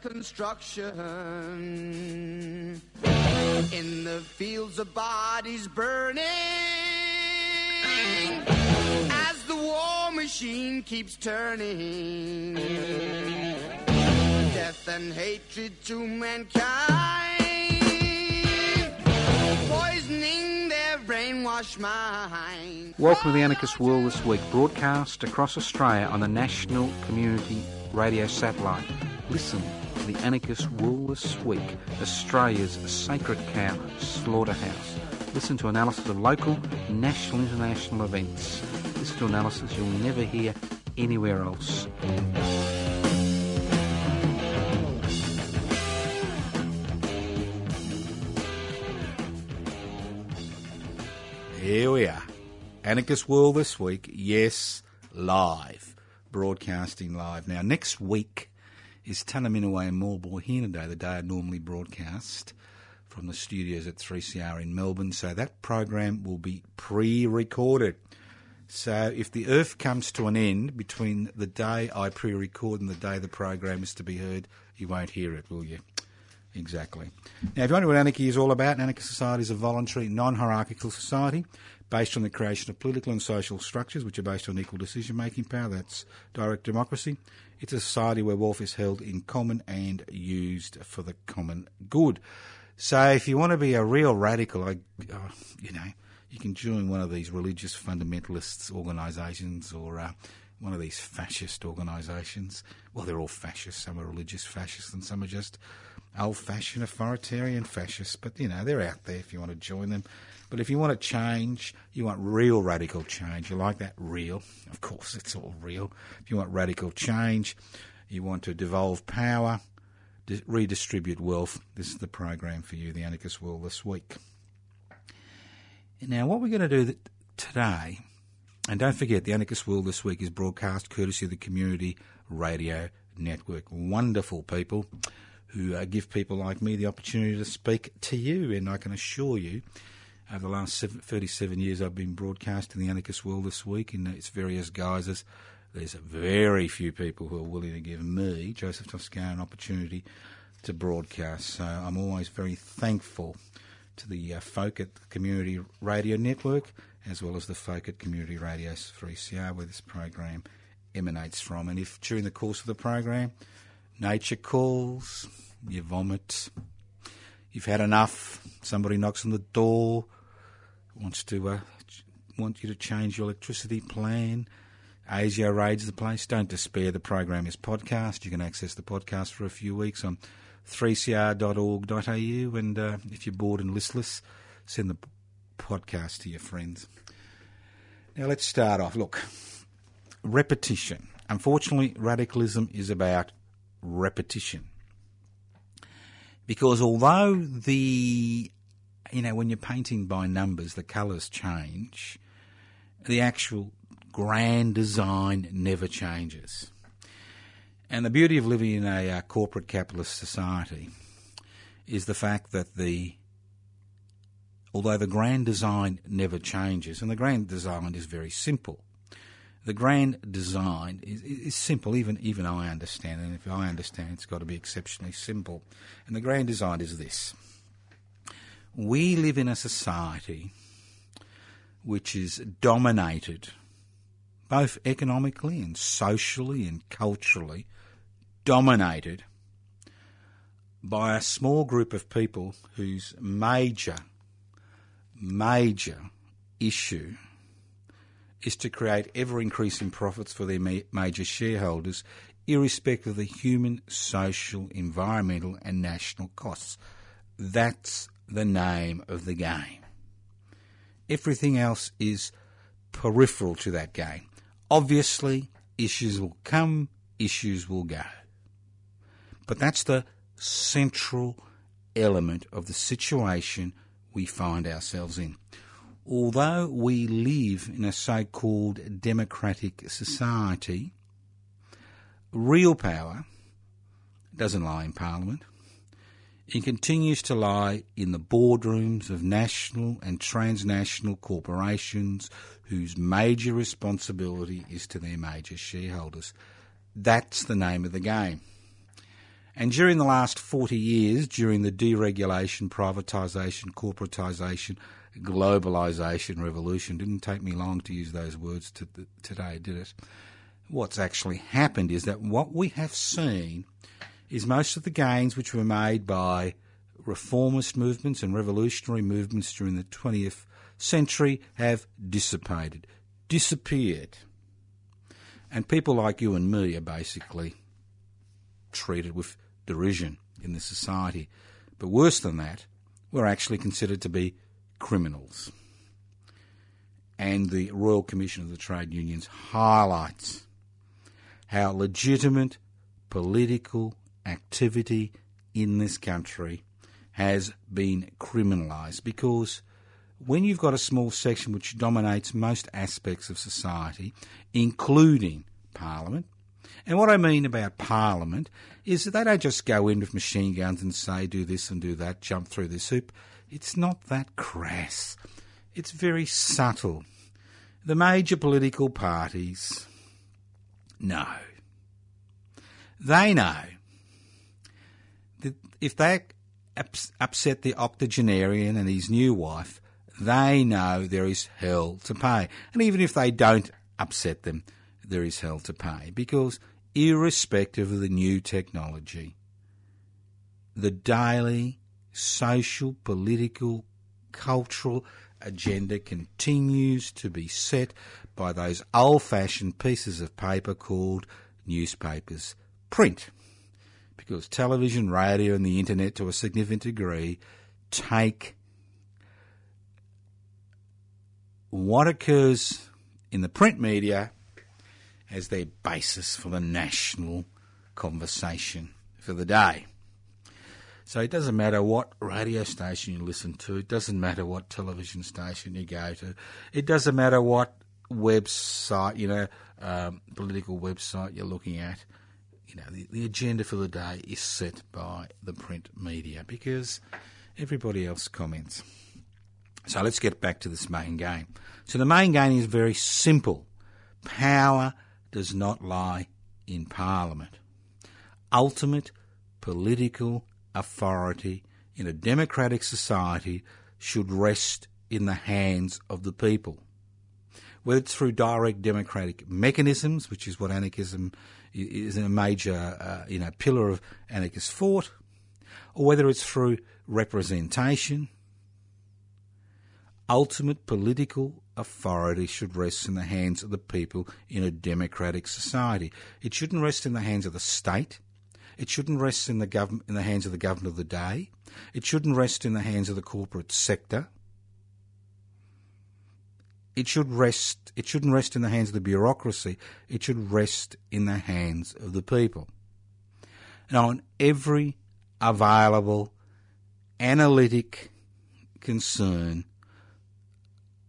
Construction. In the fields of bodies burning. As the war machine keeps turning. Death and hatred to mankind. Poisoning their brainwashed mind. Welcome to the Anarchist World this week, broadcast across Australia on the National Community Radio Satellite. Listen the Anarchist World this week, Australia's sacred cow slaughterhouse. Listen to analysis of local, national, international events. Listen to analysis you'll never hear anywhere else. Here we are. Anarchist World this week. Yes, live. Broadcasting live. Now, next week is Tunaminaway and here today, the day I normally broadcast from the studios at 3CR in Melbourne. So that program will be pre recorded. So if the earth comes to an end between the day I pre record and the day the program is to be heard, you won't hear it, will you? Exactly. Now, if you wonder what anarchy is all about, an anarchist society is a voluntary, non hierarchical society based on the creation of political and social structures which are based on equal decision making power. That's direct democracy. It's a society where wealth is held in common and used for the common good. So, if you want to be a real radical, I, uh, you know, you can join one of these religious fundamentalists organisations or uh, one of these fascist organisations. Well, they're all fascist. Some are religious fascists and some are just old fashioned authoritarian fascists. But, you know, they're out there if you want to join them. But if you want to change, you want real radical change. You like that real? Of course, it's all real. If you want radical change, you want to devolve power, di- redistribute wealth, this is the program for you, the Anarchist World this week. Now, what we're going to do today, and don't forget, the Anarchist World this week is broadcast courtesy of the Community Radio Network. Wonderful people who uh, give people like me the opportunity to speak to you, and I can assure you, over the last seven, 37 years I've been broadcasting the Anarchist World this week in its various guises. There's very few people who are willing to give me, Joseph Toscano, an opportunity to broadcast. So I'm always very thankful to the uh, folk at the Community Radio Network, as well as the folk at Community Radio 3CR, where this program emanates from. And if during the course of the program nature calls, you vomit, you've had enough, somebody knocks on the door, wants to uh, want you to change your electricity plan. ASIO raids the place. Don't despair. The program is podcast. You can access the podcast for a few weeks on 3cr.org.au. And uh, if you're bored and listless, send the podcast to your friends. Now let's start off. Look, repetition. Unfortunately, radicalism is about repetition. Because although the, you know, when you're painting by numbers, the colours change, the actual grand design never changes. And the beauty of living in a uh, corporate capitalist society is the fact that the, although the grand design never changes, and the grand design is very simple, the grand design is, is simple. Even even I understand, and if I understand, it's got to be exceptionally simple. And the grand design is this: we live in a society which is dominated, both economically and socially and culturally, dominated by a small group of people whose major, major issue is to create ever increasing profits for their major shareholders, irrespective of the human, social, environmental, and national costs. That's the name of the game. Everything else is peripheral to that game. Obviously, issues will come, issues will go. But that's the central element of the situation we find ourselves in. Although we live in a so called democratic society, real power doesn't lie in Parliament. It continues to lie in the boardrooms of national and transnational corporations whose major responsibility is to their major shareholders. That's the name of the game. And during the last 40 years, during the deregulation, privatisation, corporatisation, globalisation revolution, didn't take me long to use those words to today, did it? What's actually happened is that what we have seen is most of the gains which were made by reformist movements and revolutionary movements during the 20th century have dissipated, disappeared. And people like you and me are basically treated with derision in the society. But worse than that, we're actually considered to be criminals. And the Royal Commission of the Trade Unions highlights how legitimate political activity in this country has been criminalised because when you've got a small section which dominates most aspects of society, including Parliament, and what I mean about Parliament is that they don't just go in with machine guns and say, do this and do that, jump through this hoop. It's not that crass. It's very subtle. The major political parties know. They know if they upset the octogenarian and his new wife, they know there is hell to pay. And even if they don't upset them, there is hell to pay. Because irrespective of the new technology, the daily social, political, cultural agenda continues to be set by those old fashioned pieces of paper called newspapers. Print. Because television, radio, and the internet, to a significant degree, take what occurs in the print media as their basis for the national conversation for the day. So it doesn't matter what radio station you listen to, it doesn't matter what television station you go to, it doesn't matter what website, you know, um, political website you're looking at. You know, the, the agenda for the day is set by the print media because everybody else comments. So let's get back to this main game. So the main game is very simple. Power does not lie in Parliament. Ultimate political authority in a democratic society should rest in the hands of the people. Whether it's through direct democratic mechanisms, which is what anarchism is a major uh, you know, pillar of anarchist thought, or whether it's through representation, ultimate political authority should rest in the hands of the people in a democratic society. It shouldn't rest in the hands of the state. It shouldn't rest in the government in the hands of the government of the day. It shouldn't rest in the hands of the corporate sector. It should rest it shouldn't rest in the hands of the bureaucracy. It should rest in the hands of the people. And on every available analytic concern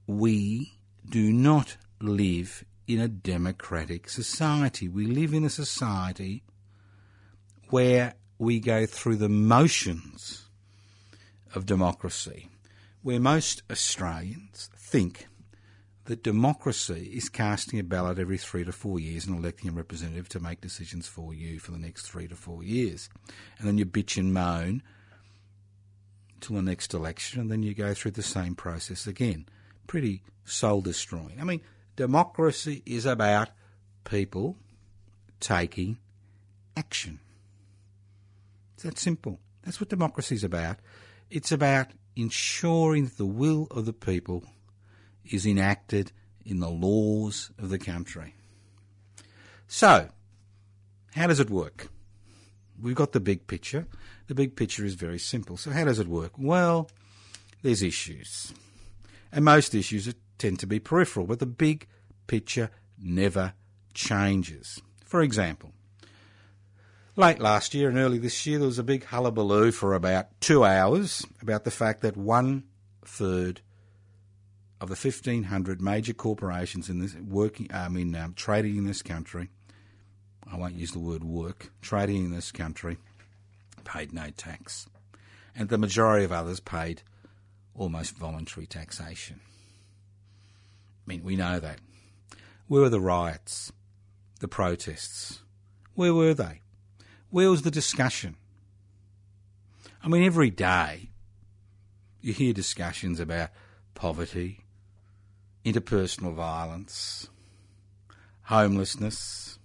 we do not live in a democratic society. We live in a society where we go through the motions of democracy, where most Australians think that democracy is casting a ballot every three to four years and electing a representative to make decisions for you for the next three to four years. And then you bitch and moan till the next election, and then you go through the same process again pretty soul destroying. I mean, democracy is about people taking action. It's that simple. That's what democracy is about. It's about ensuring that the will of the people is enacted in the laws of the country. So, how does it work? We've got the big picture. The big picture is very simple. So, how does it work? Well, there's issues. And most issues tend to be peripheral, but the big picture never changes. For example, Late last year and early this year, there was a big hullabaloo for about two hours about the fact that one third of the 1,500 major corporations in this working, I mean, um, trading in this country, I won't use the word work, trading in this country, paid no tax. And the majority of others paid almost voluntary taxation. I mean, we know that. Where were the riots, the protests? Where were they? Where was the discussion? I mean, every day you hear discussions about poverty, interpersonal violence, homelessness,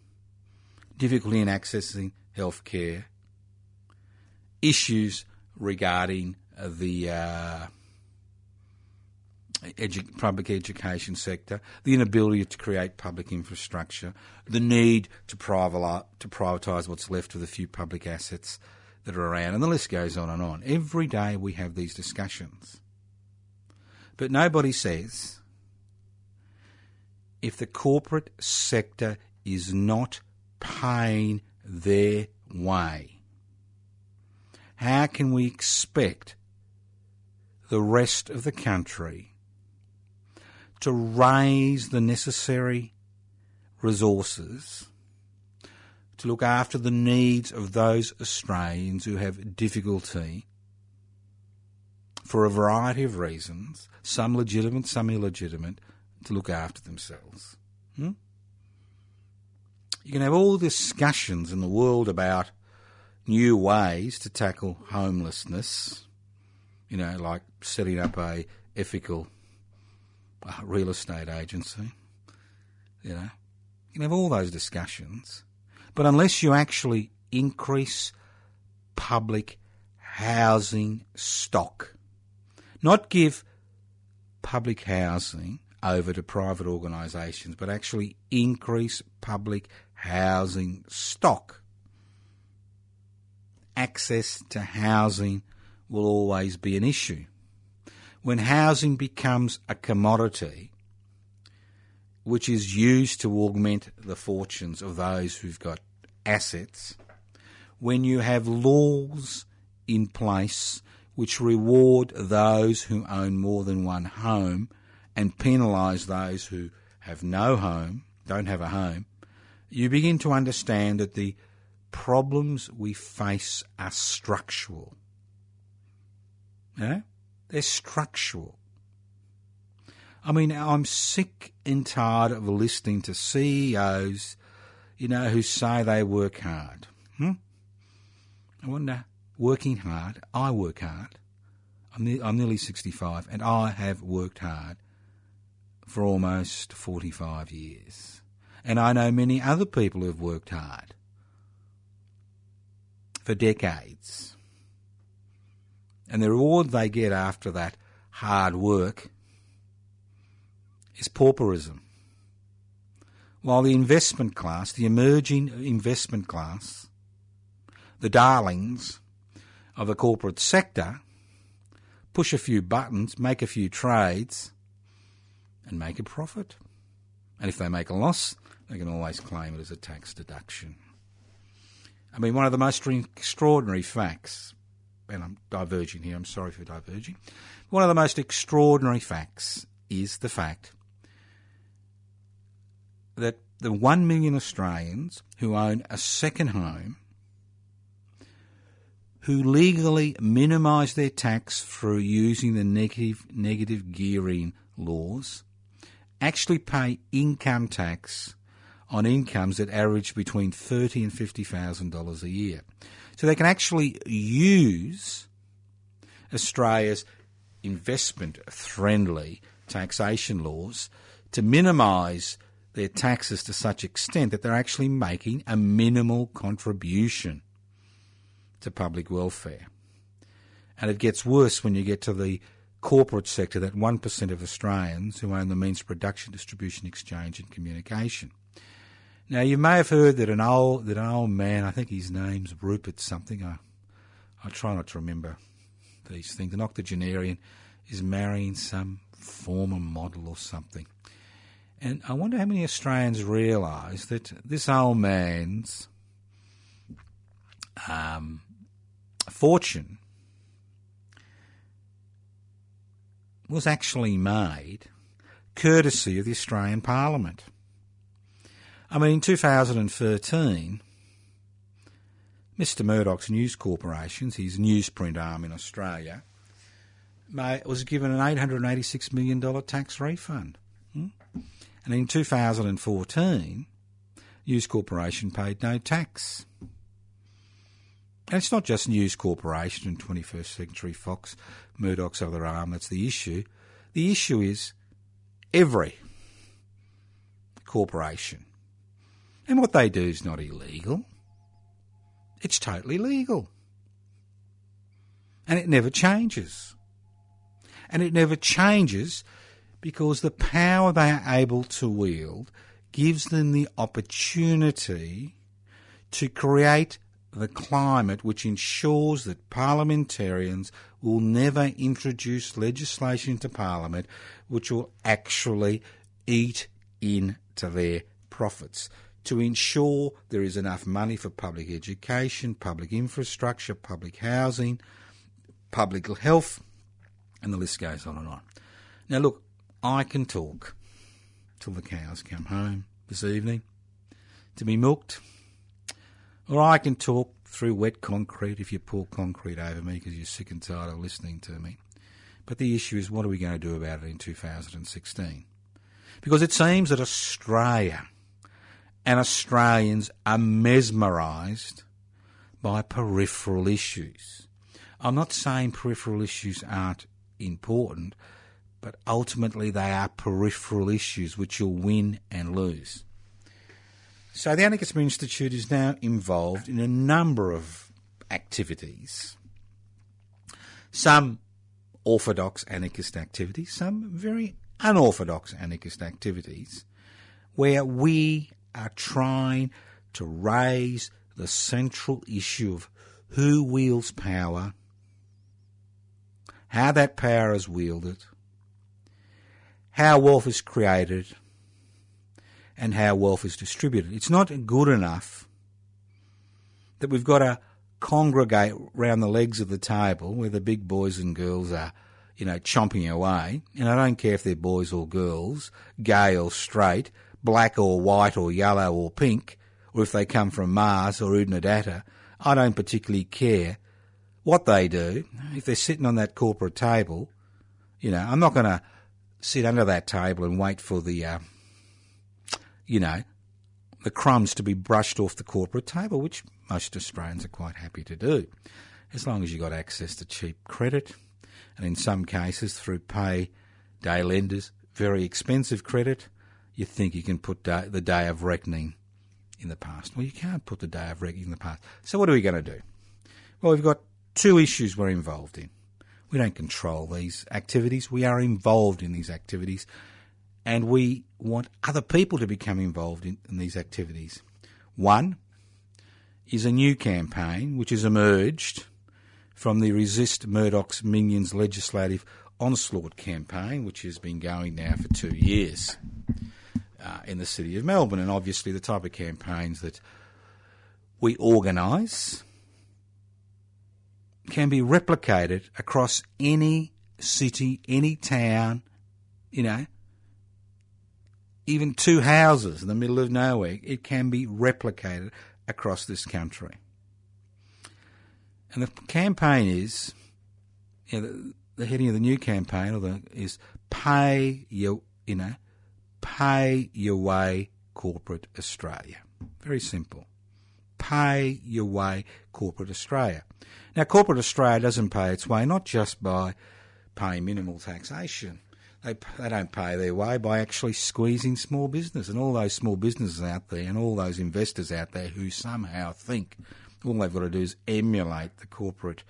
difficulty in accessing health care, issues regarding the uh, edu- public education sector, the inability to create public infrastructure, the need to, privali- to privatise what's left of the few public assets that are around, and the list goes on and on. Every day we have these discussions. But nobody says if the corporate sector is not paying their way, how can we expect the rest of the country to raise the necessary resources to look after the needs of those Australians who have difficulty for a variety of reasons, some legitimate, some illegitimate, to look after themselves. Hmm? You can have all discussions in the world about new ways to tackle homelessness, you know, like setting up a ethical uh, real estate agency, you know. You can have all those discussions, but unless you actually increase public housing stock, not give public housing over to private organisations, but actually increase public housing stock. Access to housing will always be an issue. When housing becomes a commodity, which is used to augment the fortunes of those who've got assets, when you have laws in place which reward those who own more than one home and penalise those who have no home, don't have a home, you begin to understand that the problems we face are structural. Yeah? They're structural. I mean, I'm sick and tired of listening to CEOs, you know, who say they work hard. Hmm? I wonder, working hard, I work hard. I'm, ne- I'm nearly 65 and I have worked hard for almost 45 years. And I know many other people who've worked hard for decades. And the reward they get after that hard work is pauperism. While the investment class, the emerging investment class, the darlings of the corporate sector, push a few buttons, make a few trades, and make a profit. And if they make a loss, they can always claim it as a tax deduction. I mean, one of the most extraordinary facts, and I'm diverging here, I'm sorry for diverging. One of the most extraordinary facts is the fact that the 1 million Australians who own a second home who legally minimise their tax through using the negative, negative gearing laws actually pay income tax on incomes that average between thirty and fifty thousand dollars a year. So they can actually use Australia's investment friendly taxation laws to minimise their taxes to such extent that they're actually making a minimal contribution to public welfare. And it gets worse when you get to the corporate sector, that 1% of Australians who own the means of production, distribution, exchange, and communication. Now, you may have heard that an old, that an old man, I think his name's Rupert something, I, I try not to remember these things, an octogenarian is marrying some former model or something. And I wonder how many Australians realise that this old man's um, fortune was actually made courtesy of the Australian Parliament. I mean, in 2013, Mr. Murdoch's News Corporations, his newsprint arm in Australia, was given an $886 million tax refund. Hmm? And in 2014, News Corporation paid no tax. And it's not just News Corporation and 21st Century Fox, Murdoch's other arm, that's the issue. The issue is every corporation. And what they do is not illegal, it's totally legal. And it never changes. And it never changes because the power they are able to wield gives them the opportunity to create the climate which ensures that parliamentarians will never introduce legislation into Parliament which will actually eat into their profits. To ensure there is enough money for public education, public infrastructure, public housing, public health, and the list goes on and on. Now, look, I can talk till the cows come home this evening to be milked. Or I can talk through wet concrete if you pour concrete over me because you're sick and tired of listening to me. But the issue is, what are we going to do about it in 2016? Because it seems that Australia and Australians are mesmerised by peripheral issues. I'm not saying peripheral issues aren't important, but ultimately they are peripheral issues which you'll win and lose. So the Anarchism Institute is now involved in a number of activities. Some orthodox anarchist activities, some very unorthodox anarchist activities, where we are trying to raise the central issue of who wields power, how that power is wielded, how wealth is created and how wealth is distributed. It's not good enough that we've got to congregate round the legs of the table where the big boys and girls are, you know, chomping away. And I don't care if they're boys or girls, gay or straight, black or white or yellow or pink, or if they come from Mars or Oodnadatta. I don't particularly care what they do. If they're sitting on that corporate table, you know, I'm not going to sit under that table and wait for the, uh, you know, the crumbs to be brushed off the corporate table, which most Australians are quite happy to do, as long as you've got access to cheap credit, and in some cases through pay day lenders, very expensive credit. You think you can put day, the day of reckoning in the past. Well, you can't put the day of reckoning in the past. So what are we going to do? Well, we've got two issues we're involved in. We don't control these activities. We are involved in these activities. And we want other people to become involved in, in these activities. One is a new campaign which has emerged from the Resist Murdoch's Minions legislative onslaught campaign, which has been going now for two years uh, in the city of Melbourne. And obviously, the type of campaigns that we organise can be replicated across any city, any town, you know, even two houses in the middle of nowhere. It can be replicated across this country. And the campaign is, you know, the, the, heading of the new campaign or the, is pay your, you know, pay your way corporate Australia. Very simple. Pay your way corporate Australia. Now, corporate Australia doesn't pay its way not just by paying minimal taxation. They, they don't pay their way by actually squeezing small business and all those small businesses out there and all those investors out there who somehow think all they've got to do is emulate the corporate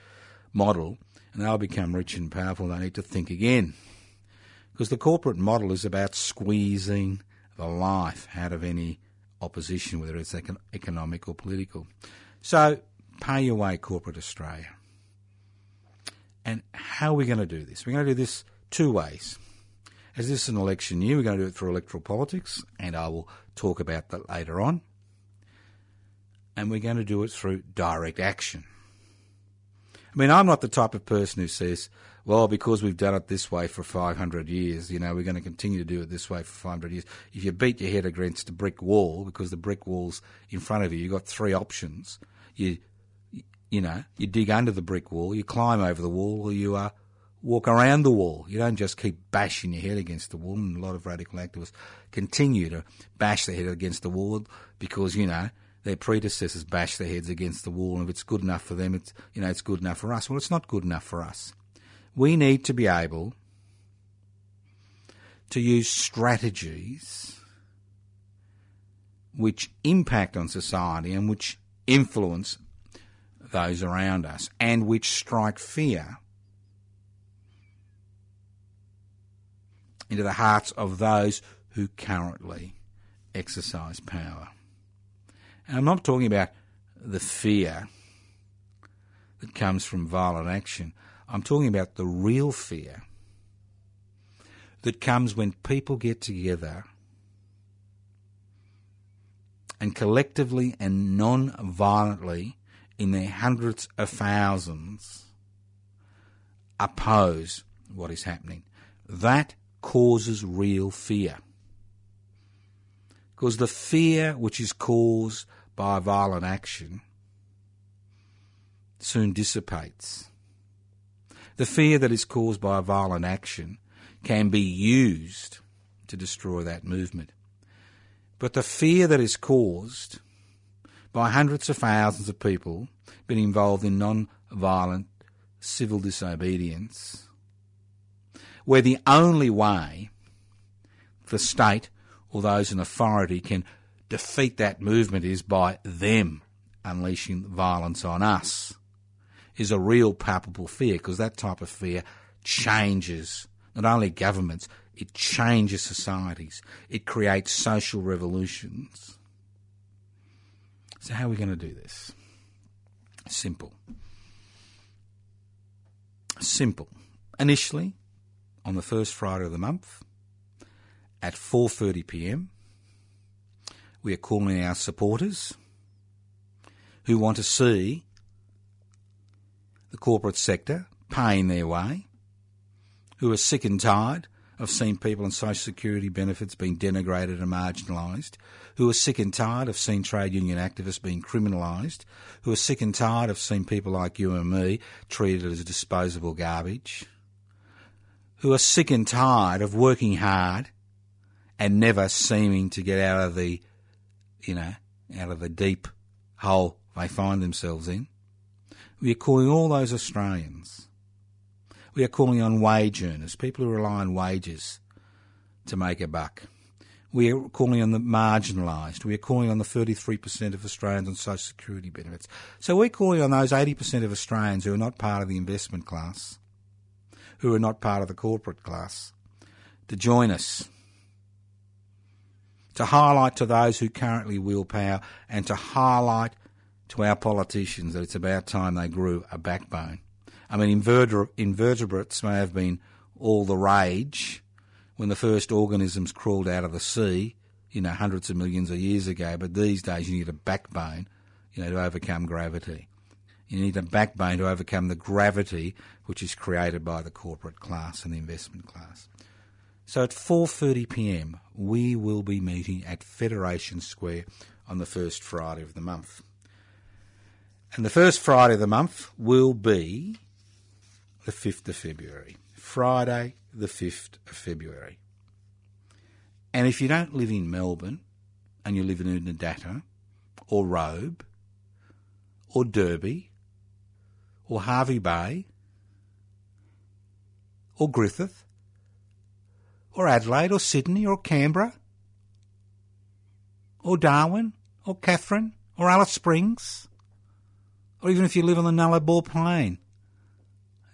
model and they'll become rich and powerful. They need to think again. Because the corporate model is about squeezing the life out of any opposition, whether it's economic or political. So pay your way corporate Australia. And how are we going to do this? We're going to do this two ways. As this is an election year, we're going to do it through electoral politics, and I will talk about that later on. and we're going to do it through direct action. I mean, I'm not the type of person who says, well, because we've done it this way for 500 years, you know, we're going to continue to do it this way for 500 years. If you beat your head against a brick wall because the brick wall's in front of you, you've got three options. You, you know, you dig under the brick wall, you climb over the wall, or you uh, walk around the wall. You don't just keep bashing your head against the wall. And a lot of radical activists continue to bash their head against the wall because, you know, their predecessors bash their heads against the wall, and if it's good enough for them, it's you know it's good enough for us. Well, it's not good enough for us. We need to be able to use strategies which impact on society and which influence those around us and which strike fear into the hearts of those who currently exercise power. And I'm not talking about the fear that comes from violent action. I'm talking about the real fear that comes when people get together and collectively and non violently, in their hundreds of thousands, oppose what is happening. That causes real fear. Because the fear which is caused by violent action soon dissipates. The fear that is caused by violent action can be used to destroy that movement. But the fear that is caused by hundreds of thousands of people being involved in non violent civil disobedience, where the only way the state or those in authority can defeat that movement is by them unleashing violence on us is a real palpable fear because that type of fear changes not only governments, it changes societies. It creates social revolutions. So, how are we going to do this? Simple. Simple. Initially, on the first Friday of the month, at 4:30 p.m., we are calling our supporters who want to see the corporate sector paying their way, who are sick and tired of seeing people on social security benefits being denigrated and marginalised, who are sick and tired of seeing trade union activists being criminalised, who are sick and tired of seeing people like you and me treated as disposable garbage, who are sick and tired of working hard and never seeming to get out of the you know, out of the deep hole they find themselves in. We are calling all those Australians. We are calling on wage earners, people who rely on wages to make a buck. We are calling on the marginalised. We are calling on the 33% of Australians on social security benefits. So we're calling on those 80% of Australians who are not part of the investment class, who are not part of the corporate class, to join us to highlight to those who currently wield power and to highlight to our politicians that it's about time they grew a backbone. I mean, invertebrates may have been all the rage when the first organisms crawled out of the sea, you know, hundreds of millions of years ago, but these days you need a backbone, you know, to overcome gravity. You need a backbone to overcome the gravity which is created by the corporate class and the investment class. So at 4:30 p.m. we will be meeting at Federation Square on the first Friday of the month. And the first Friday of the month will be the 5th of February. Friday, the 5th of February. And if you don't live in Melbourne and you live in Oodnadatta or Robe or Derby or Hervey Bay? Or Griffith? Or Adelaide, or Sydney, or Canberra, or Darwin, or Katherine, or Alice Springs, or even if you live on the Nullarbor Plain,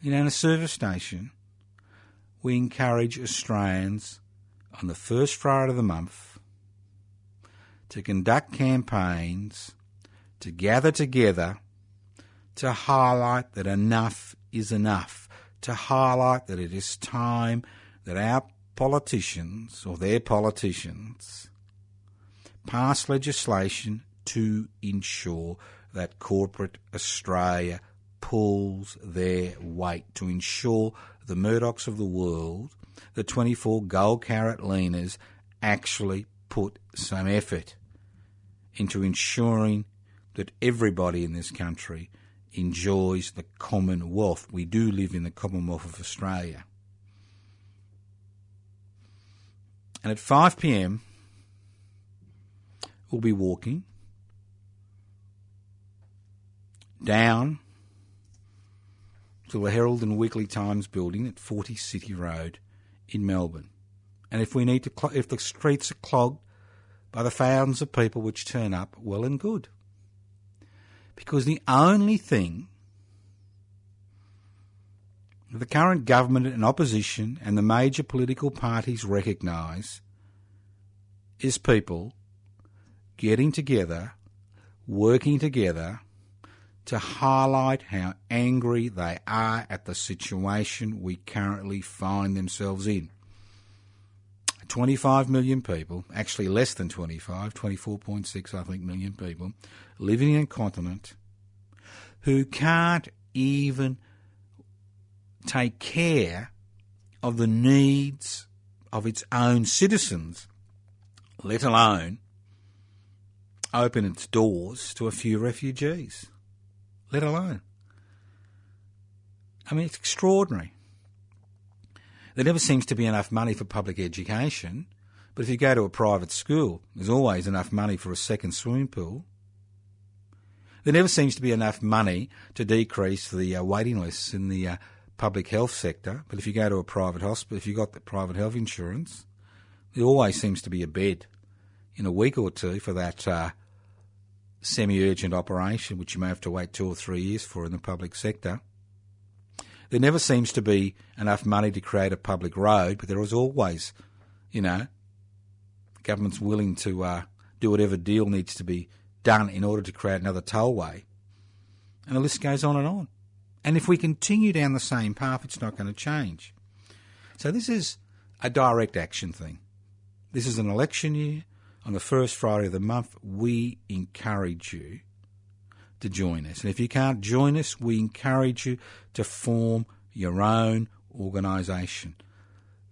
you know, in a service station, we encourage Australians on the first Friday of the month to conduct campaigns, to gather together, to highlight that enough is enough, to highlight that it is time that our politicians or their politicians pass legislation to ensure that corporate Australia pulls their weight, to ensure the Murdochs of the world, the 24 gold carat leaners, actually put some effort into ensuring that everybody in this country enjoys the Commonwealth. We do live in the Commonwealth of Australia. And at 5 pm, we'll be walking down to the Herald and Weekly Times building at 40 City Road in Melbourne. And if we need to, cl- if the streets are clogged by the thousands of people which turn up, well and good. Because the only thing the current government and opposition and the major political parties recognise is people getting together, working together to highlight how angry they are at the situation we currently find themselves in. 25 million people, actually less than 25, 24.6, I think, million people, living in a continent who can't even take care of the needs of its own citizens, let alone open its doors to a few refugees, let alone. I mean, it's extraordinary. There never seems to be enough money for public education, but if you go to a private school, there's always enough money for a second swimming pool. There never seems to be enough money to decrease the uh, waiting lists in the uh, public health sector, but if you go to a private hospital, if you've got the private health insurance, there always seems to be a bed in a week or two for that uh, semi urgent operation, which you may have to wait two or three years for in the public sector. There never seems to be enough money to create a public road, but there is always, you know, government's willing to uh, do whatever deal needs to be done in order to create another tollway. And the list goes on and on. And if we continue down the same path, it's not going to change. So this is a direct action thing. This is an election year. On the first Friday of the month, we encourage you to join us. And if you can't join us, we encourage you to form your own organisation.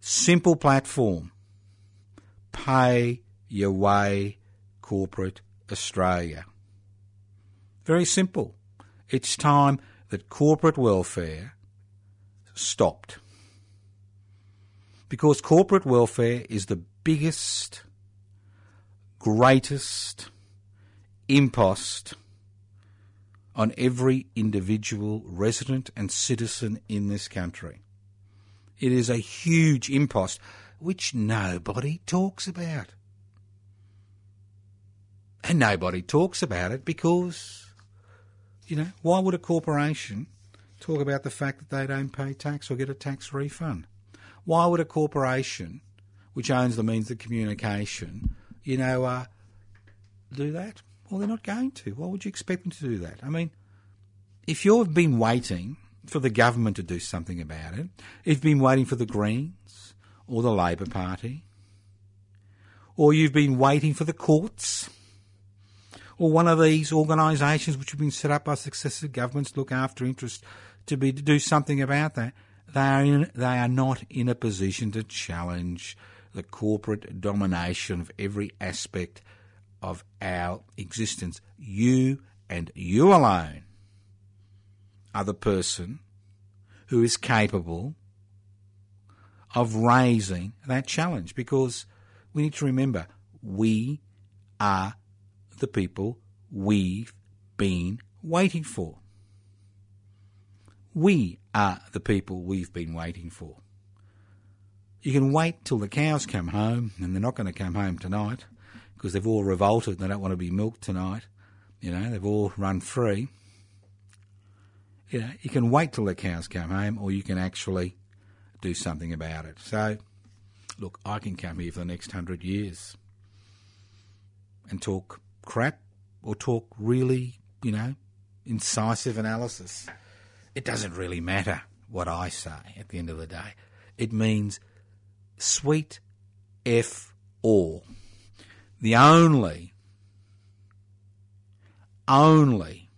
Simple platform. Pay your way corporate Australia. Very simple. It's time that corporate welfare stopped. Because corporate welfare is the biggest, greatest impost on every individual resident and citizen in this country. It is a huge impost which nobody talks about. And nobody talks about it because, you know, why would a corporation talk about the fact that they don't pay tax or get a tax refund? Why would a corporation, which owns the means of communication, you know, uh, do that? Well, they're not going to. Why would you expect them to do that? I mean, if you've been waiting for the government to do something about it, if you've been waiting for the Greens or the Labor Party, or you've been waiting for the courts, or one of these organisations which have been set up by successive governments to look after interests to be to do something about that, they are in, they are not in a position to challenge the corporate domination of every aspect of our existence. You and you alone are the person who is capable of raising that challenge because we need to remember we are the people we've been waiting for. We are the people we've been waiting for. You can wait till the cows come home, and they're not going to come home tonight because they've all revolted they don't want to be milked tonight. You know, they've all run free. You know, you can wait till the cows come home or you can actually do something about it. So, look, I can come here for the next hundred years and talk crap or talk really, you know, incisive analysis. It doesn't really matter what I say at the end of the day. It means sweet F all. The only only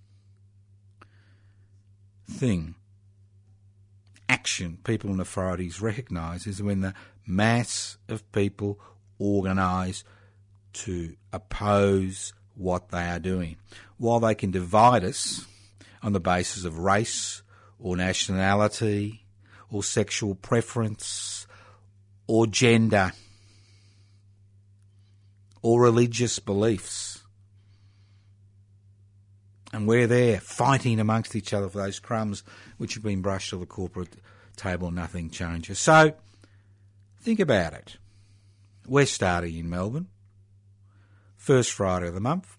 thing, action people and authorities recognise is when the mass of people organise to oppose what they are doing. While they can divide us on the basis of race or nationality or sexual preference or gender or religious beliefs. And we're there fighting amongst each other for those crumbs which have been brushed to the corporate table, nothing changes. So, think about it. We're starting in Melbourne. First Friday of the month,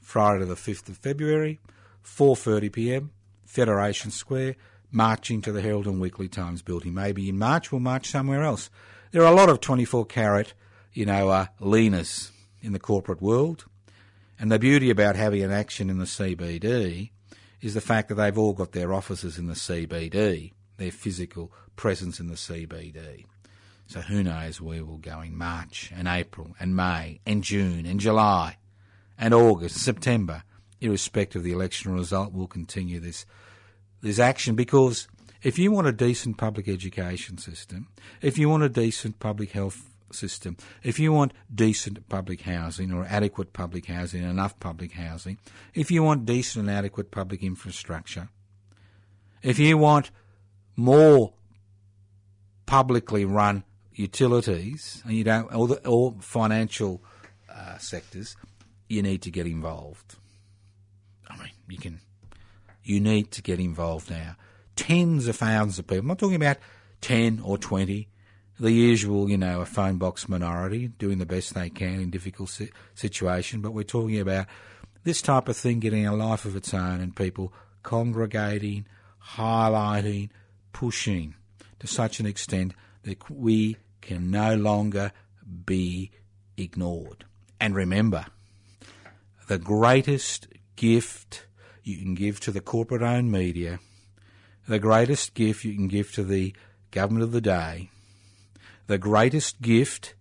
Friday the 5th of February, 4.30pm, Federation Square, marching to the Herald and Weekly Times building. Maybe in March we'll march somewhere else. There are a lot of 24 carat, you know, uh, leaners in the corporate world. And the beauty about having an action in the CBD is the fact that they've all got their offices in the CBD, their physical presence in the CBD. So who knows where we'll go in March and April and May and June and July and August, September, irrespective of the election result, we'll continue this this action because if you want a decent public education system, if you want a decent public health system, if you want decent public housing or adequate public housing, enough public housing, if you want decent and adequate public infrastructure, if you want more publicly run utilities and you don't or, the, or financial uh, sectors, you need to get involved. I mean, you can. You need to get involved now. Tens of thousands of people. I'm not talking about ten or twenty. The usual, you know, a phone box minority doing the best they can in difficult si- situation. But we're talking about this type of thing getting a life of its own and people congregating, highlighting, pushing to such an extent that we can no longer be ignored. And remember, the greatest gift you can give to the corporate owned media, the greatest gift you can give to the government of the day, the greatest gift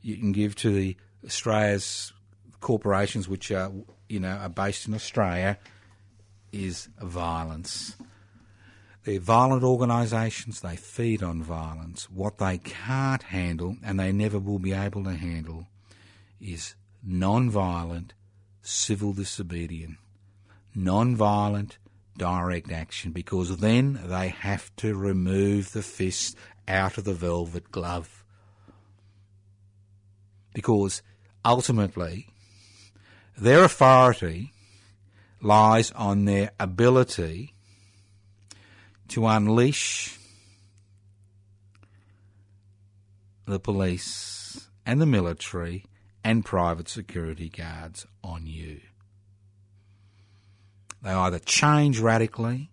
you can give to the Australia's corporations which are you know are based in Australia is violence. They're violent organisations, they feed on violence. What they can't handle, and they never will be able to handle, is non violent civil disobedience, non violent direct action, because then they have to remove the fist out of the velvet glove. Because ultimately, their authority lies on their ability to unleash the police and the military and private security guards on you. They either change radically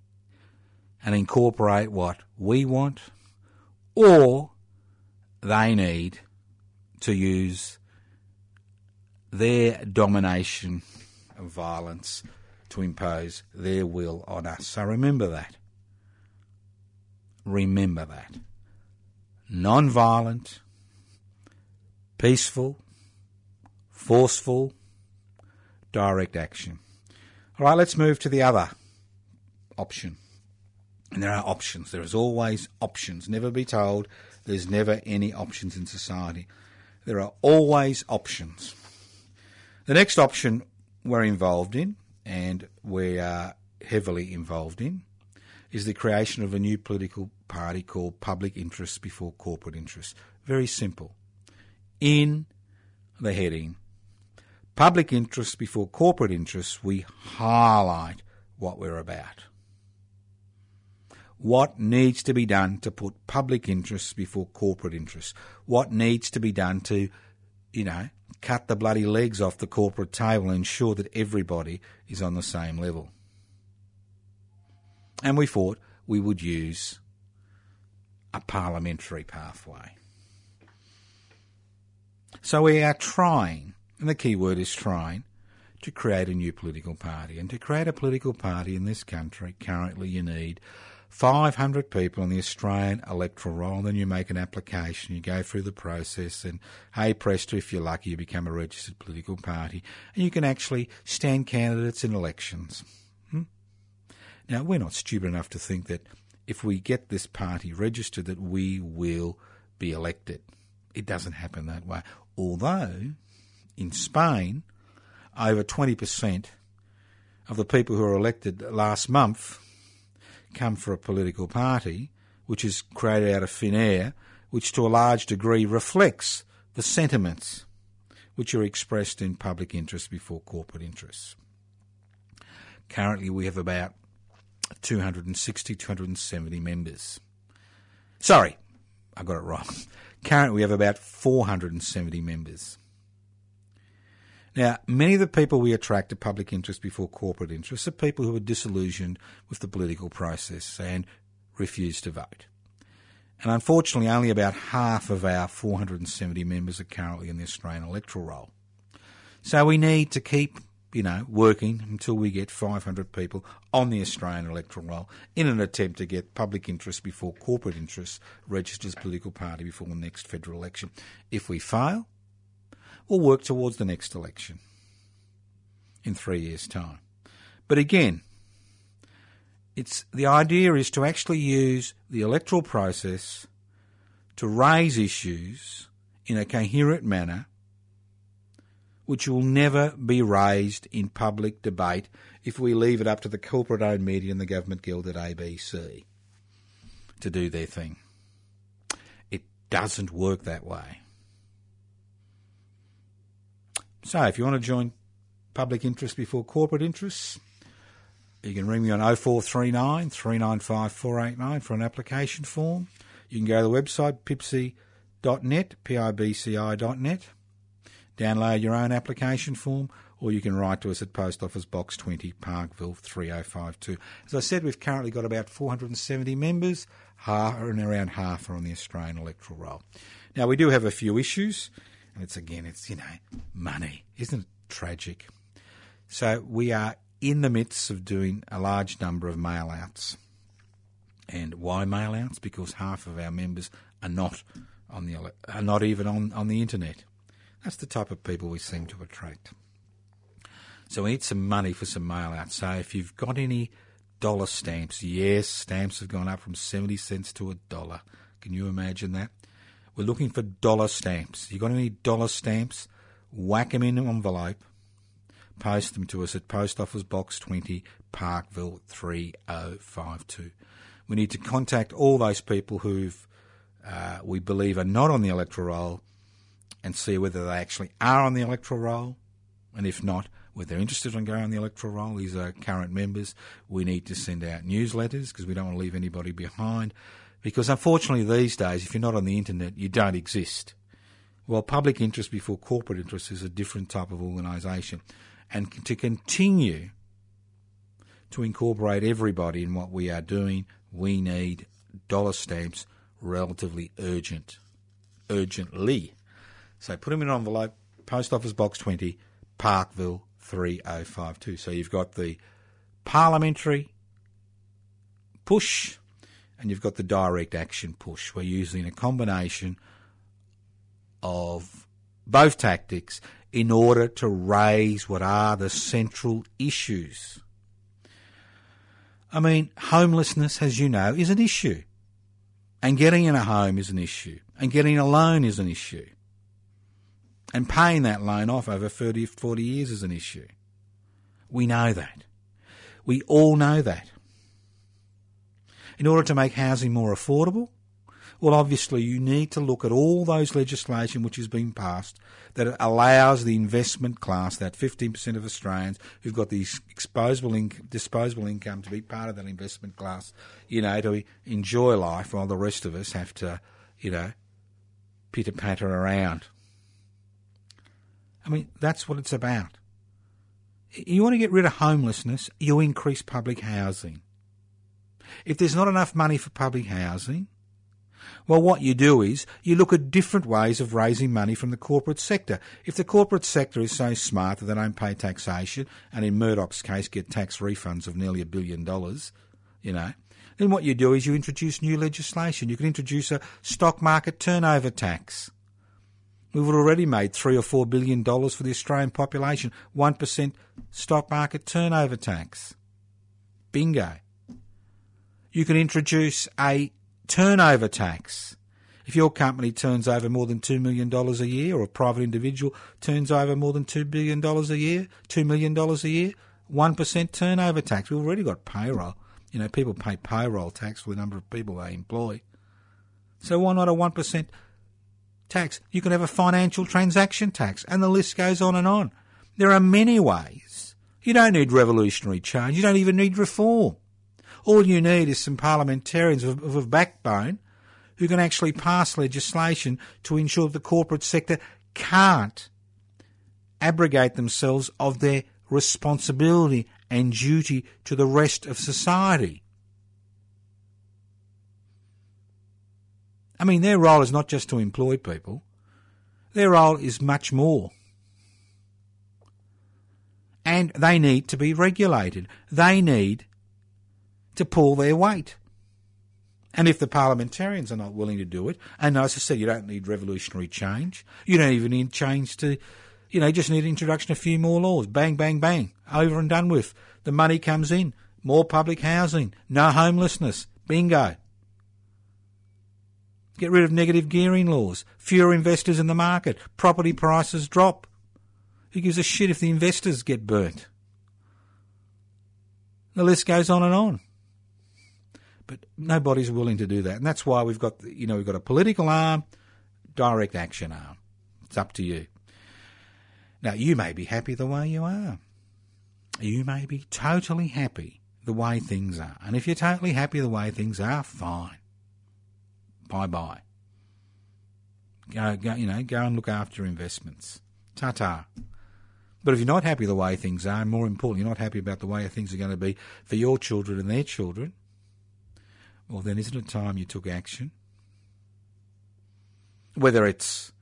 and incorporate what we want, or they need to use their domination of violence to impose their will on us. So remember that. Remember that. Non violent, peaceful, forceful, direct action. All right, let's move to the other option. And there are options. There is always options. Never be told there's never any options in society. There are always options. The next option we're involved in, and we are heavily involved in, is the creation of a new political party called Public Interests Before Corporate Interests. Very simple. In the heading, Public Interests Before Corporate Interests, we highlight what we're about. What needs to be done to put public interests before corporate interests? What needs to be done to, you know, cut the bloody legs off the corporate table and ensure that everybody is on the same level? And we thought we would use a parliamentary pathway. So we are trying, and the key word is trying, to create a new political party. And to create a political party in this country, currently you need 500 people on the Australian electoral roll, and then you make an application, you go through the process, and hey presto, if you're lucky, you become a registered political party, and you can actually stand candidates in elections. Hmm? Now, we're not stupid enough to think that if we get this party registered, that we will be elected. It doesn't happen that way. Although, in Spain, over 20% of the people who were elected last month come for a political party which is created out of thin air, which to a large degree reflects the sentiments which are expressed in public interest before corporate interests. Currently, we have about 260, 270 members. Sorry, I got it wrong. Currently, we have about 470 members. Now, many of the people we attract to public interest before corporate interests are people who are disillusioned with the political process and refuse to vote. And unfortunately, only about half of our 470 members are currently in the Australian electoral roll. So we need to keep, you know, working until we get 500 people on the Australian electoral roll in an attempt to get public interest before corporate interests registered as political party before the next federal election. If we fail, we'll work towards the next election in three years' time. But again, it's the idea is to actually use the electoral process to raise issues in a coherent manner which will never be raised in public debate if we leave it up to the corporate owned media and the government guild at ABC to do their thing. It doesn't work that way. So if you want to join public interest before corporate interests, you can ring me on 0439 395 489 for an application form. You can go to the website pibci.net, P-I-B-C-I.net, download your own application form, or you can write to us at Post Office Box 20, Parkville 3052. As I said, we've currently got about 470 members, half, and around half are on the Australian electoral roll. Now, we do have a few issues, and it's again, it's, you know, money. Isn't it tragic? So we are in the midst of doing a large number of mail outs. And why mail outs? Because half of our members are not on the are not even on, on the internet. That's the type of people we seem to attract. So we need some money for some mail outs. So if you've got any dollar stamps, yes, stamps have gone up from 70 cents to a dollar. Can you imagine that? We're looking for dollar stamps. You got any dollar stamps? Whack them in an envelope post them to us at Post Office Box 20, Parkville 3052. We need to contact all those people who uh, we believe are not on the electoral roll and see whether they actually are on the electoral roll, and if not, whether they're interested in going on the electoral roll. These are current members. We need to send out newsletters because we don't want to leave anybody behind. Because unfortunately, these days, if you're not on the internet, you don't exist. Well, public interest before corporate interest is a different type of organisation and to continue to incorporate everybody in what we are doing, we need dollar stamps relatively urgent, urgently. So put them in an envelope, Post Office Box 20, Parkville 3052. So you've got the parliamentary push and you've got the direct action push. We're using a combination of both tactics in order to raise what are the central issues. I mean, homelessness, as you know, is an issue. And getting in a home is an issue. And getting a loan is an issue. And paying that loan off over 30, 40 years is an issue. We know that. We all know that. In order to make housing more affordable, well, obviously, you need to look at all those legislation which has been passed that allows the investment class, that 15% of Australians who've got the disposable, inc- disposable income to be part of that investment class, you know, to enjoy life while the rest of us have to, you know, pitter patter around. I mean, that's what it's about. You want to get rid of homelessness, you increase public housing. If there's not enough money for public housing, well, what you do is you look at different ways of raising money from the corporate sector. If the corporate sector is so smart that they don't pay taxation, and in Murdoch's case get tax refunds of nearly a billion dollars, you know, then what you do is you introduce new legislation. You can introduce a stock market turnover tax. We've already made three or four billion dollars for the Australian population. One percent stock market turnover tax. Bingo. You can introduce a turnover tax. If your company turns over more than $2 million a year or a private individual turns over more than $2 billion a year, $2 million a year, 1% turnover tax. We've already got payroll. You know, people pay payroll tax for the number of people they employ. So why not a 1% tax? You can have a financial transaction tax, and the list goes on and on. There are many ways. You don't need revolutionary change. You don't even need reform. All you need is some parliamentarians of, of a backbone who can actually pass legislation to ensure that the corporate sector can't abrogate themselves of their responsibility and duty to the rest of society. I mean, their role is not just to employ people, their role is much more. And they need to be regulated. They need to pull their weight. And if the parliamentarians are not willing to do it, and as I said, you don't need revolutionary change. You don't even need change to, you know, you just need introduction of a few more laws. Bang, bang, bang. Over and done with. The money comes in. More public housing. No homelessness. Bingo. Get rid of negative gearing laws. Fewer investors in the market. Property prices drop. Who gives a shit if the investors get burnt? The list goes on and on. But nobody's willing to do that. And that's why we've got, you know, we've got a political arm, direct action arm. It's up to you. Now, you may be happy the way you are. You may be totally happy the way things are. And if you're totally happy the way things are, fine. Bye bye. Go, go, you know, go and look after your investments. Ta ta. But if you're not happy the way things are, and more importantly, you're not happy about the way things are going to be for your children and their children, well, then isn't it time you took action? Whether it's,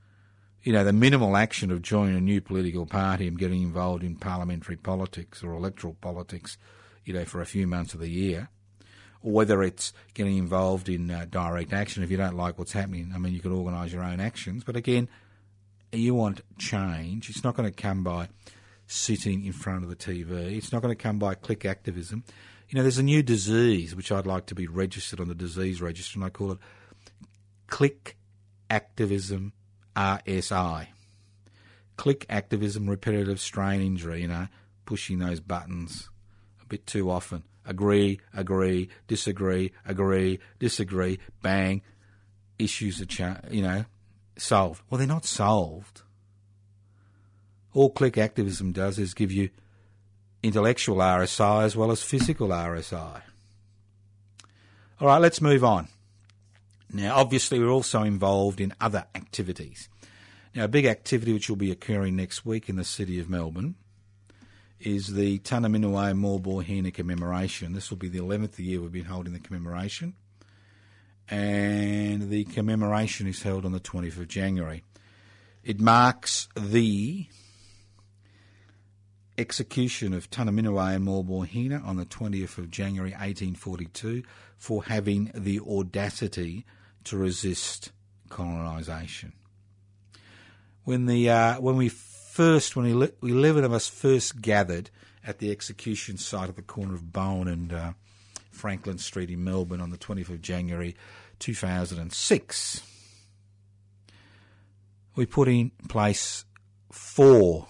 you know, the minimal action of joining a new political party and getting involved in parliamentary politics or electoral politics, you know, for a few months of the year, or whether it's getting involved in uh, direct action if you don't like what's happening. I mean, you could organise your own actions, but again, you want change. It's not going to come by sitting in front of the TV. It's not going to come by click activism. You know, there's a new disease which I'd like to be registered on the disease register, and I call it click activism RSI. Click activism, repetitive strain injury, you know, pushing those buttons a bit too often. Agree, agree, disagree, agree, disagree, bang. Issues are, cha- you know, solved. Well, they're not solved. All click activism does is give you intellectual RSI as well as physical RSI. All right, let's move on. Now, obviously, we're also involved in other activities. Now, a big activity which will be occurring next week in the city of Melbourne is the Tunnerminnerwait Maulboyheenner commemoration. This will be the 11th year we've been holding the commemoration, and the commemoration is held on the 20th of January. It marks the execution of Tunnerminnerwait and Maulboy on the 20th of January 1842 for having the audacity to resist colonisation. When the uh, when we first when we, we eleven of us first gathered at the execution site at the corner of Bowen and uh, Franklin Street in Melbourne on the 20th of January 2006, we put in place four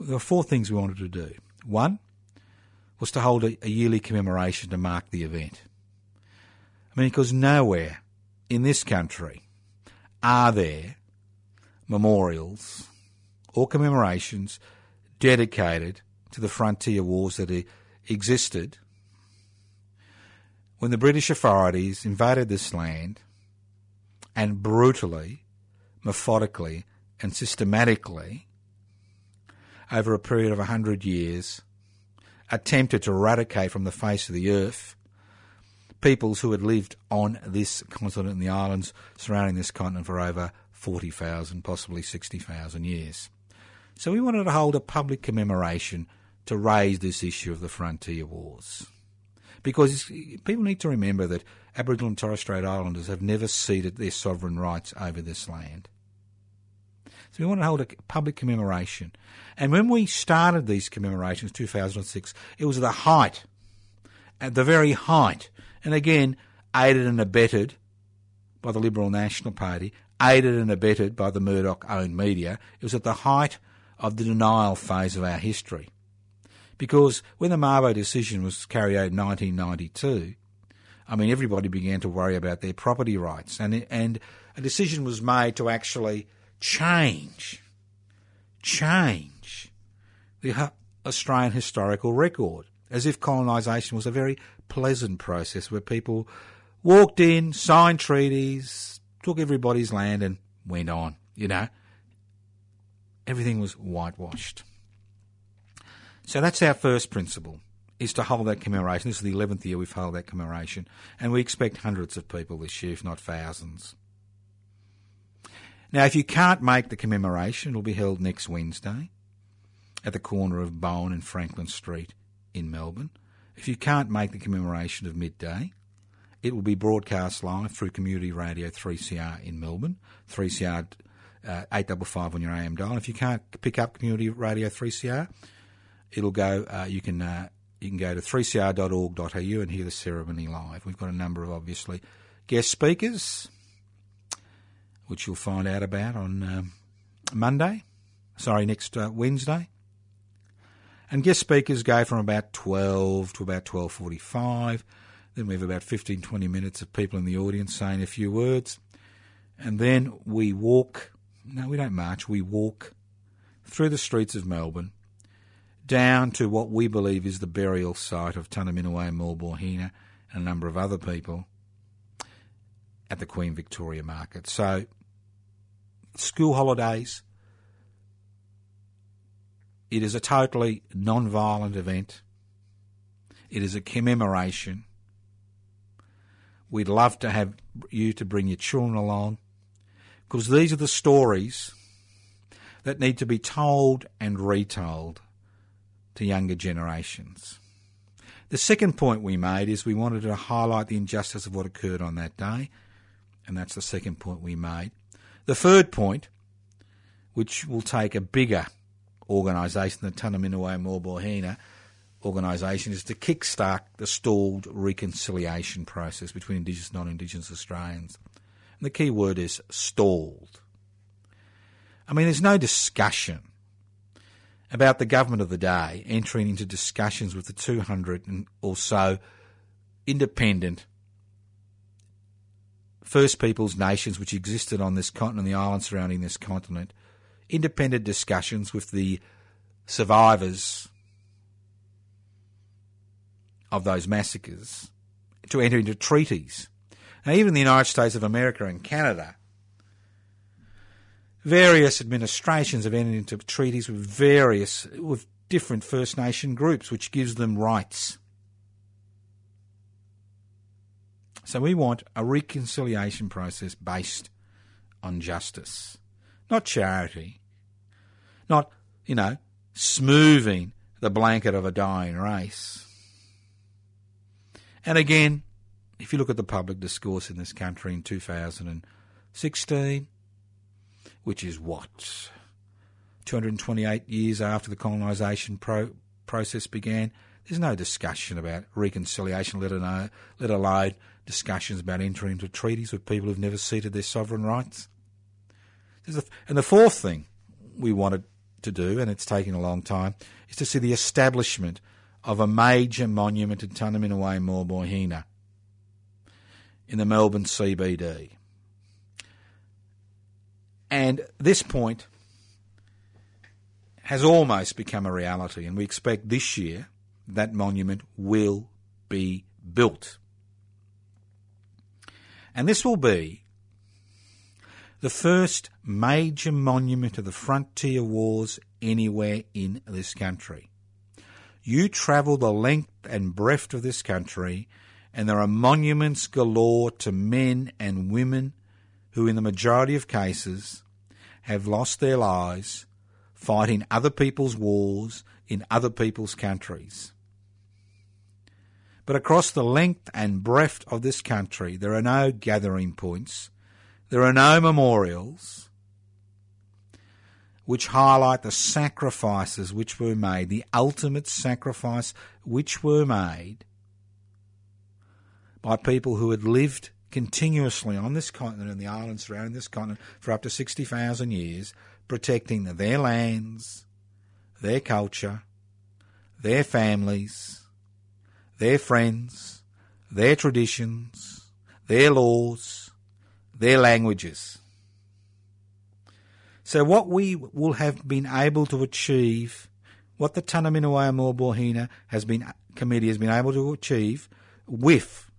there were four things we wanted to do. One was to hold a, a yearly commemoration to mark the event. I mean, because nowhere in this country are there memorials or commemorations dedicated to the frontier wars that existed when the British authorities invaded this land and brutally, methodically, and systematically over a period of 100 years, attempted to eradicate from the face of the earth peoples who had lived on this continent and the islands surrounding this continent for over 40,000, possibly 60,000 years. So we wanted to hold a public commemoration to raise this issue of the frontier wars. Because people need to remember that Aboriginal and Torres Strait Islanders have never ceded their sovereign rights over this land. So we want to hold a public commemoration. And when we started these commemorations, 2006, it was at the height, at the very height, and again, aided and abetted by the Liberal National Party, aided and abetted by the Murdoch owned media. It was at the height of the denial phase of our history. Because when the Mabo decision was carried out in 1992, I mean, everybody began to worry about their property rights, and and a decision was made to actually change, change the Australian historical record, as if colonisation was a very pleasant process where people walked in, signed treaties, took everybody's land, and went on. You know, everything was whitewashed. So that's our first principle, is to hold that commemoration. This is the 11th year we've held that commemoration, and we expect hundreds of people this year, if not thousands. Now, if you can't make the commemoration, it'll be held next Wednesday at the corner of Bowen and Franklin Street in Melbourne. If you can't make the commemoration of midday, it will be broadcast live through Community Radio 3CR in Melbourne, 3CR uh, 855 on your AM dial. If you can't pick up Community Radio 3CR, it'll go. Uh, you can uh, you can go to 3cr.org.au and hear the ceremony live. We've got a number of obviously guest speakers, which you'll find out about on um, Monday. Sorry, next uh, Wednesday. And guest speakers go from about 12 to about 12.45. Then we have about 15, 20 minutes of people in the audience saying a few words. And then we walk, no, we don't march, we walk through the streets of Melbourne down to what we believe is the burial site of and Maulboyheenner and a number of other people at the Queen Victoria Market. So, school holidays, it is a totally non violent event. It is a commemoration. We'd love to have you to bring your children along because these are the stories that need to be told and retold to younger generations. The second point we made is we wanted to highlight the injustice of what occurred on that day, and that's the second point we made. The third point, which will take a bigger organisation, the Tunnerminnerwait and Maulboyheenner organisation, is to kickstart the stalled reconciliation process between Indigenous and non-Indigenous Australians. And the key word is stalled. I mean, there's no discussion about the government of the day entering into discussions with the 200 or so independent First Peoples nations which existed on this continent, the islands surrounding this continent, independent discussions with the survivors of those massacres to enter into treaties. Now, even the United States of America and Canada, various administrations have entered into treaties with various, with different First Nation groups, which gives them rights. So we want a reconciliation process based on justice, not charity, not, you know, smoothing the blanket of a dying race. And again, if you look at the public discourse in this country in 2016, which is what? 228 years after the colonisation pro- process began, there's no discussion about reconciliation, let alone, let alone discussions about entering into treaties with people who've never ceded their sovereign rights. And the fourth thing we wanted to do, and it's taken a long time, is to see the establishment of a major monument in Tunnerminnerwait Maulboyheenner in the Melbourne CBD. And this point has almost become a reality, and we expect this year that monument will be built. And this will be the first major monument of the frontier wars anywhere in this country. You travel the length and breadth of this country, and there are monuments galore to men and women who, in the majority of cases, have lost their lives fighting other people's wars in other people's countries. But across the length and breadth of this country, there are no gathering points, there are no memorials which highlight the sacrifices which were made, the ultimate sacrifice which were made by people who had lived continuously on this continent and the islands surrounding this continent for up to 60,000 years, protecting their lands, their culture, their families, their friends, their traditions, their laws, their languages. So what we will have been able to achieve, what the Tunnerminnerwait Maulboyheenner has been committee has been able to achieve with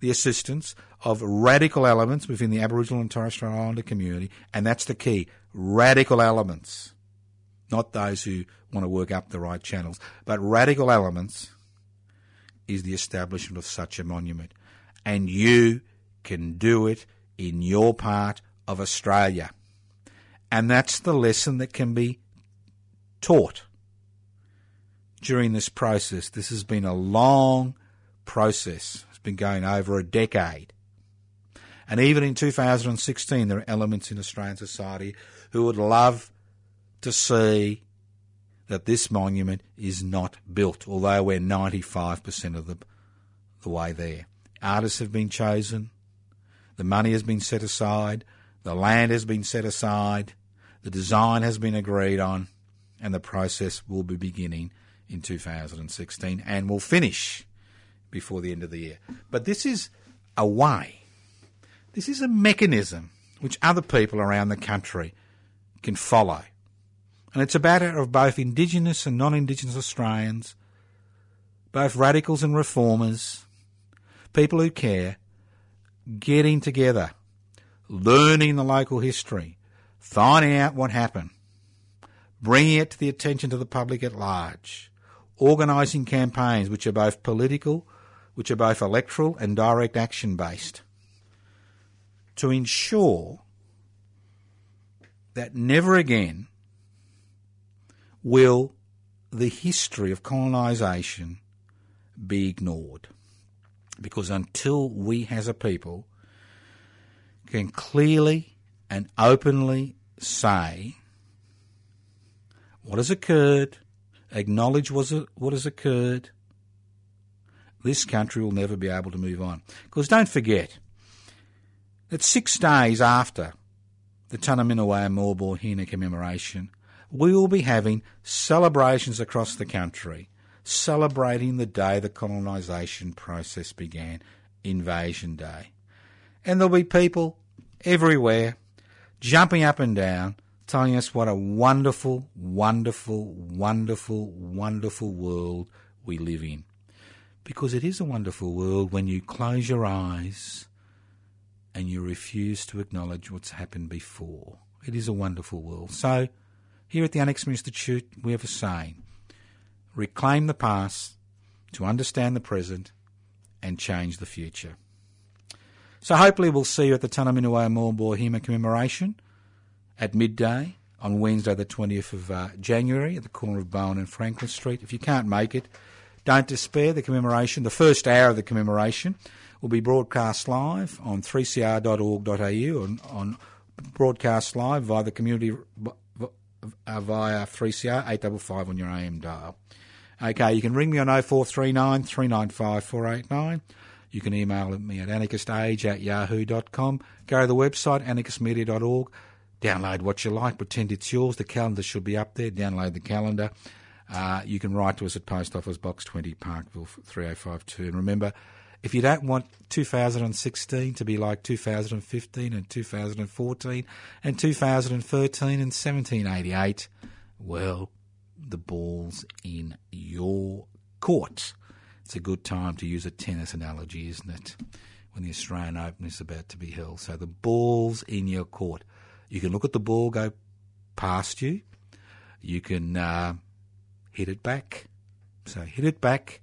the assistance of radical elements within the Aboriginal and Torres Strait Islander community, and that's the key, radical elements, not those who want to work up the right channels, but radical elements is the establishment of such a monument. And you can do it in your part of Australia. And that's the lesson that can be taught during this process. This has been a long process. It's been going over a decade. And even in 2016, there are elements in Australian society who would love to see that this monument is not built, although we're 95% of the, the way there. Artists have been chosen, the money has been set aside, the land has been set aside, the design has been agreed on, and the process will be beginning in 2016 and will finish before the end of the year. But this is a way, this is a mechanism which other people around the country can follow. And it's a matter of both Indigenous and non Indigenous Australians, both radicals and reformers, people who care, getting together, learning the local history, finding out what happened, bringing it to the attention to the public at large, organising campaigns which are both political, which are both electoral and direct action based, to ensure that never again will the history of colonisation be ignored. Because until we as a people can clearly and openly say what has occurred, acknowledge what has occurred, this country will never be able to move on. Because don't forget that six days after the Tunnerminnerwait and Hina commemoration, we will be having celebrations across the country celebrating the day the colonisation process began, Invasion Day. And there'll be people everywhere jumping up and down telling us what a wonderful, wonderful, wonderful, wonderful world we live in. Because it is a wonderful world when you close your eyes and you refuse to acknowledge what's happened before. It is a wonderful world. So, here at the Anarchist Institute, we have a saying reclaim the past to understand the present and change the future. So, hopefully, we'll see you at the Tunnerminnerwait Maulboyheenner commemoration at midday on Wednesday, the 20th of uh, January, at the corner of Bowen and Franklin Street. If you can't make it, don't despair. The commemoration, the first hour of the commemoration, will be broadcast live on 3cr.org.au and on broadcast live via the community via 3CR 855 on your AM dial. Okay, you can ring me on 0439 395 489. You can email me at anarchistage at yahoo.com. Go to the website, anarchistmedia.org. Download what you like, pretend it's yours. The calendar should be up there. Download the calendar. Uh, you can write to us at Post Office Box 20, Parkville 3052. And remember, if you don't want 2016 to be like 2015 and 2014 and 2013 and 1788, well, the ball's in your court. It's a good time to use a tennis analogy, isn't it? When the Australian Open is about to be held. So the ball's in your court. You can look at the ball go past you. You can uh, hit it back. So hit it back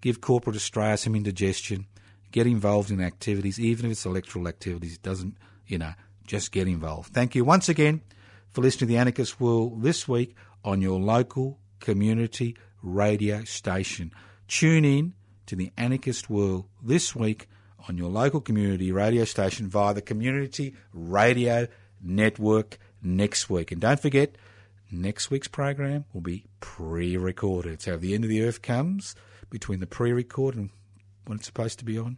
give corporate Australia some indigestion, get involved in activities, even if it's electoral activities. It doesn't, you know, just get involved. Thank you once again for listening to the Anarchist World this week on your local community radio station. Tune in to the anarchist world this week on your local community radio station via the Community Radio Network next week. And don't forget, next week's program will be pre recorded. So if the end of the earth comes between the pre record and when it's supposed to be on,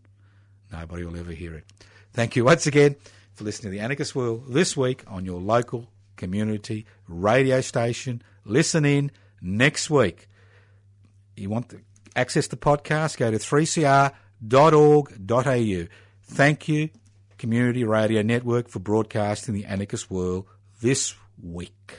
nobody will ever hear it. Thank you once again for listening to the Anarchist World this week on your local community radio station. Listen in next week. You want to access the podcast? Go to 3cr.org.au. Thank you, Community Radio Network, for broadcasting the Anarchist World this week.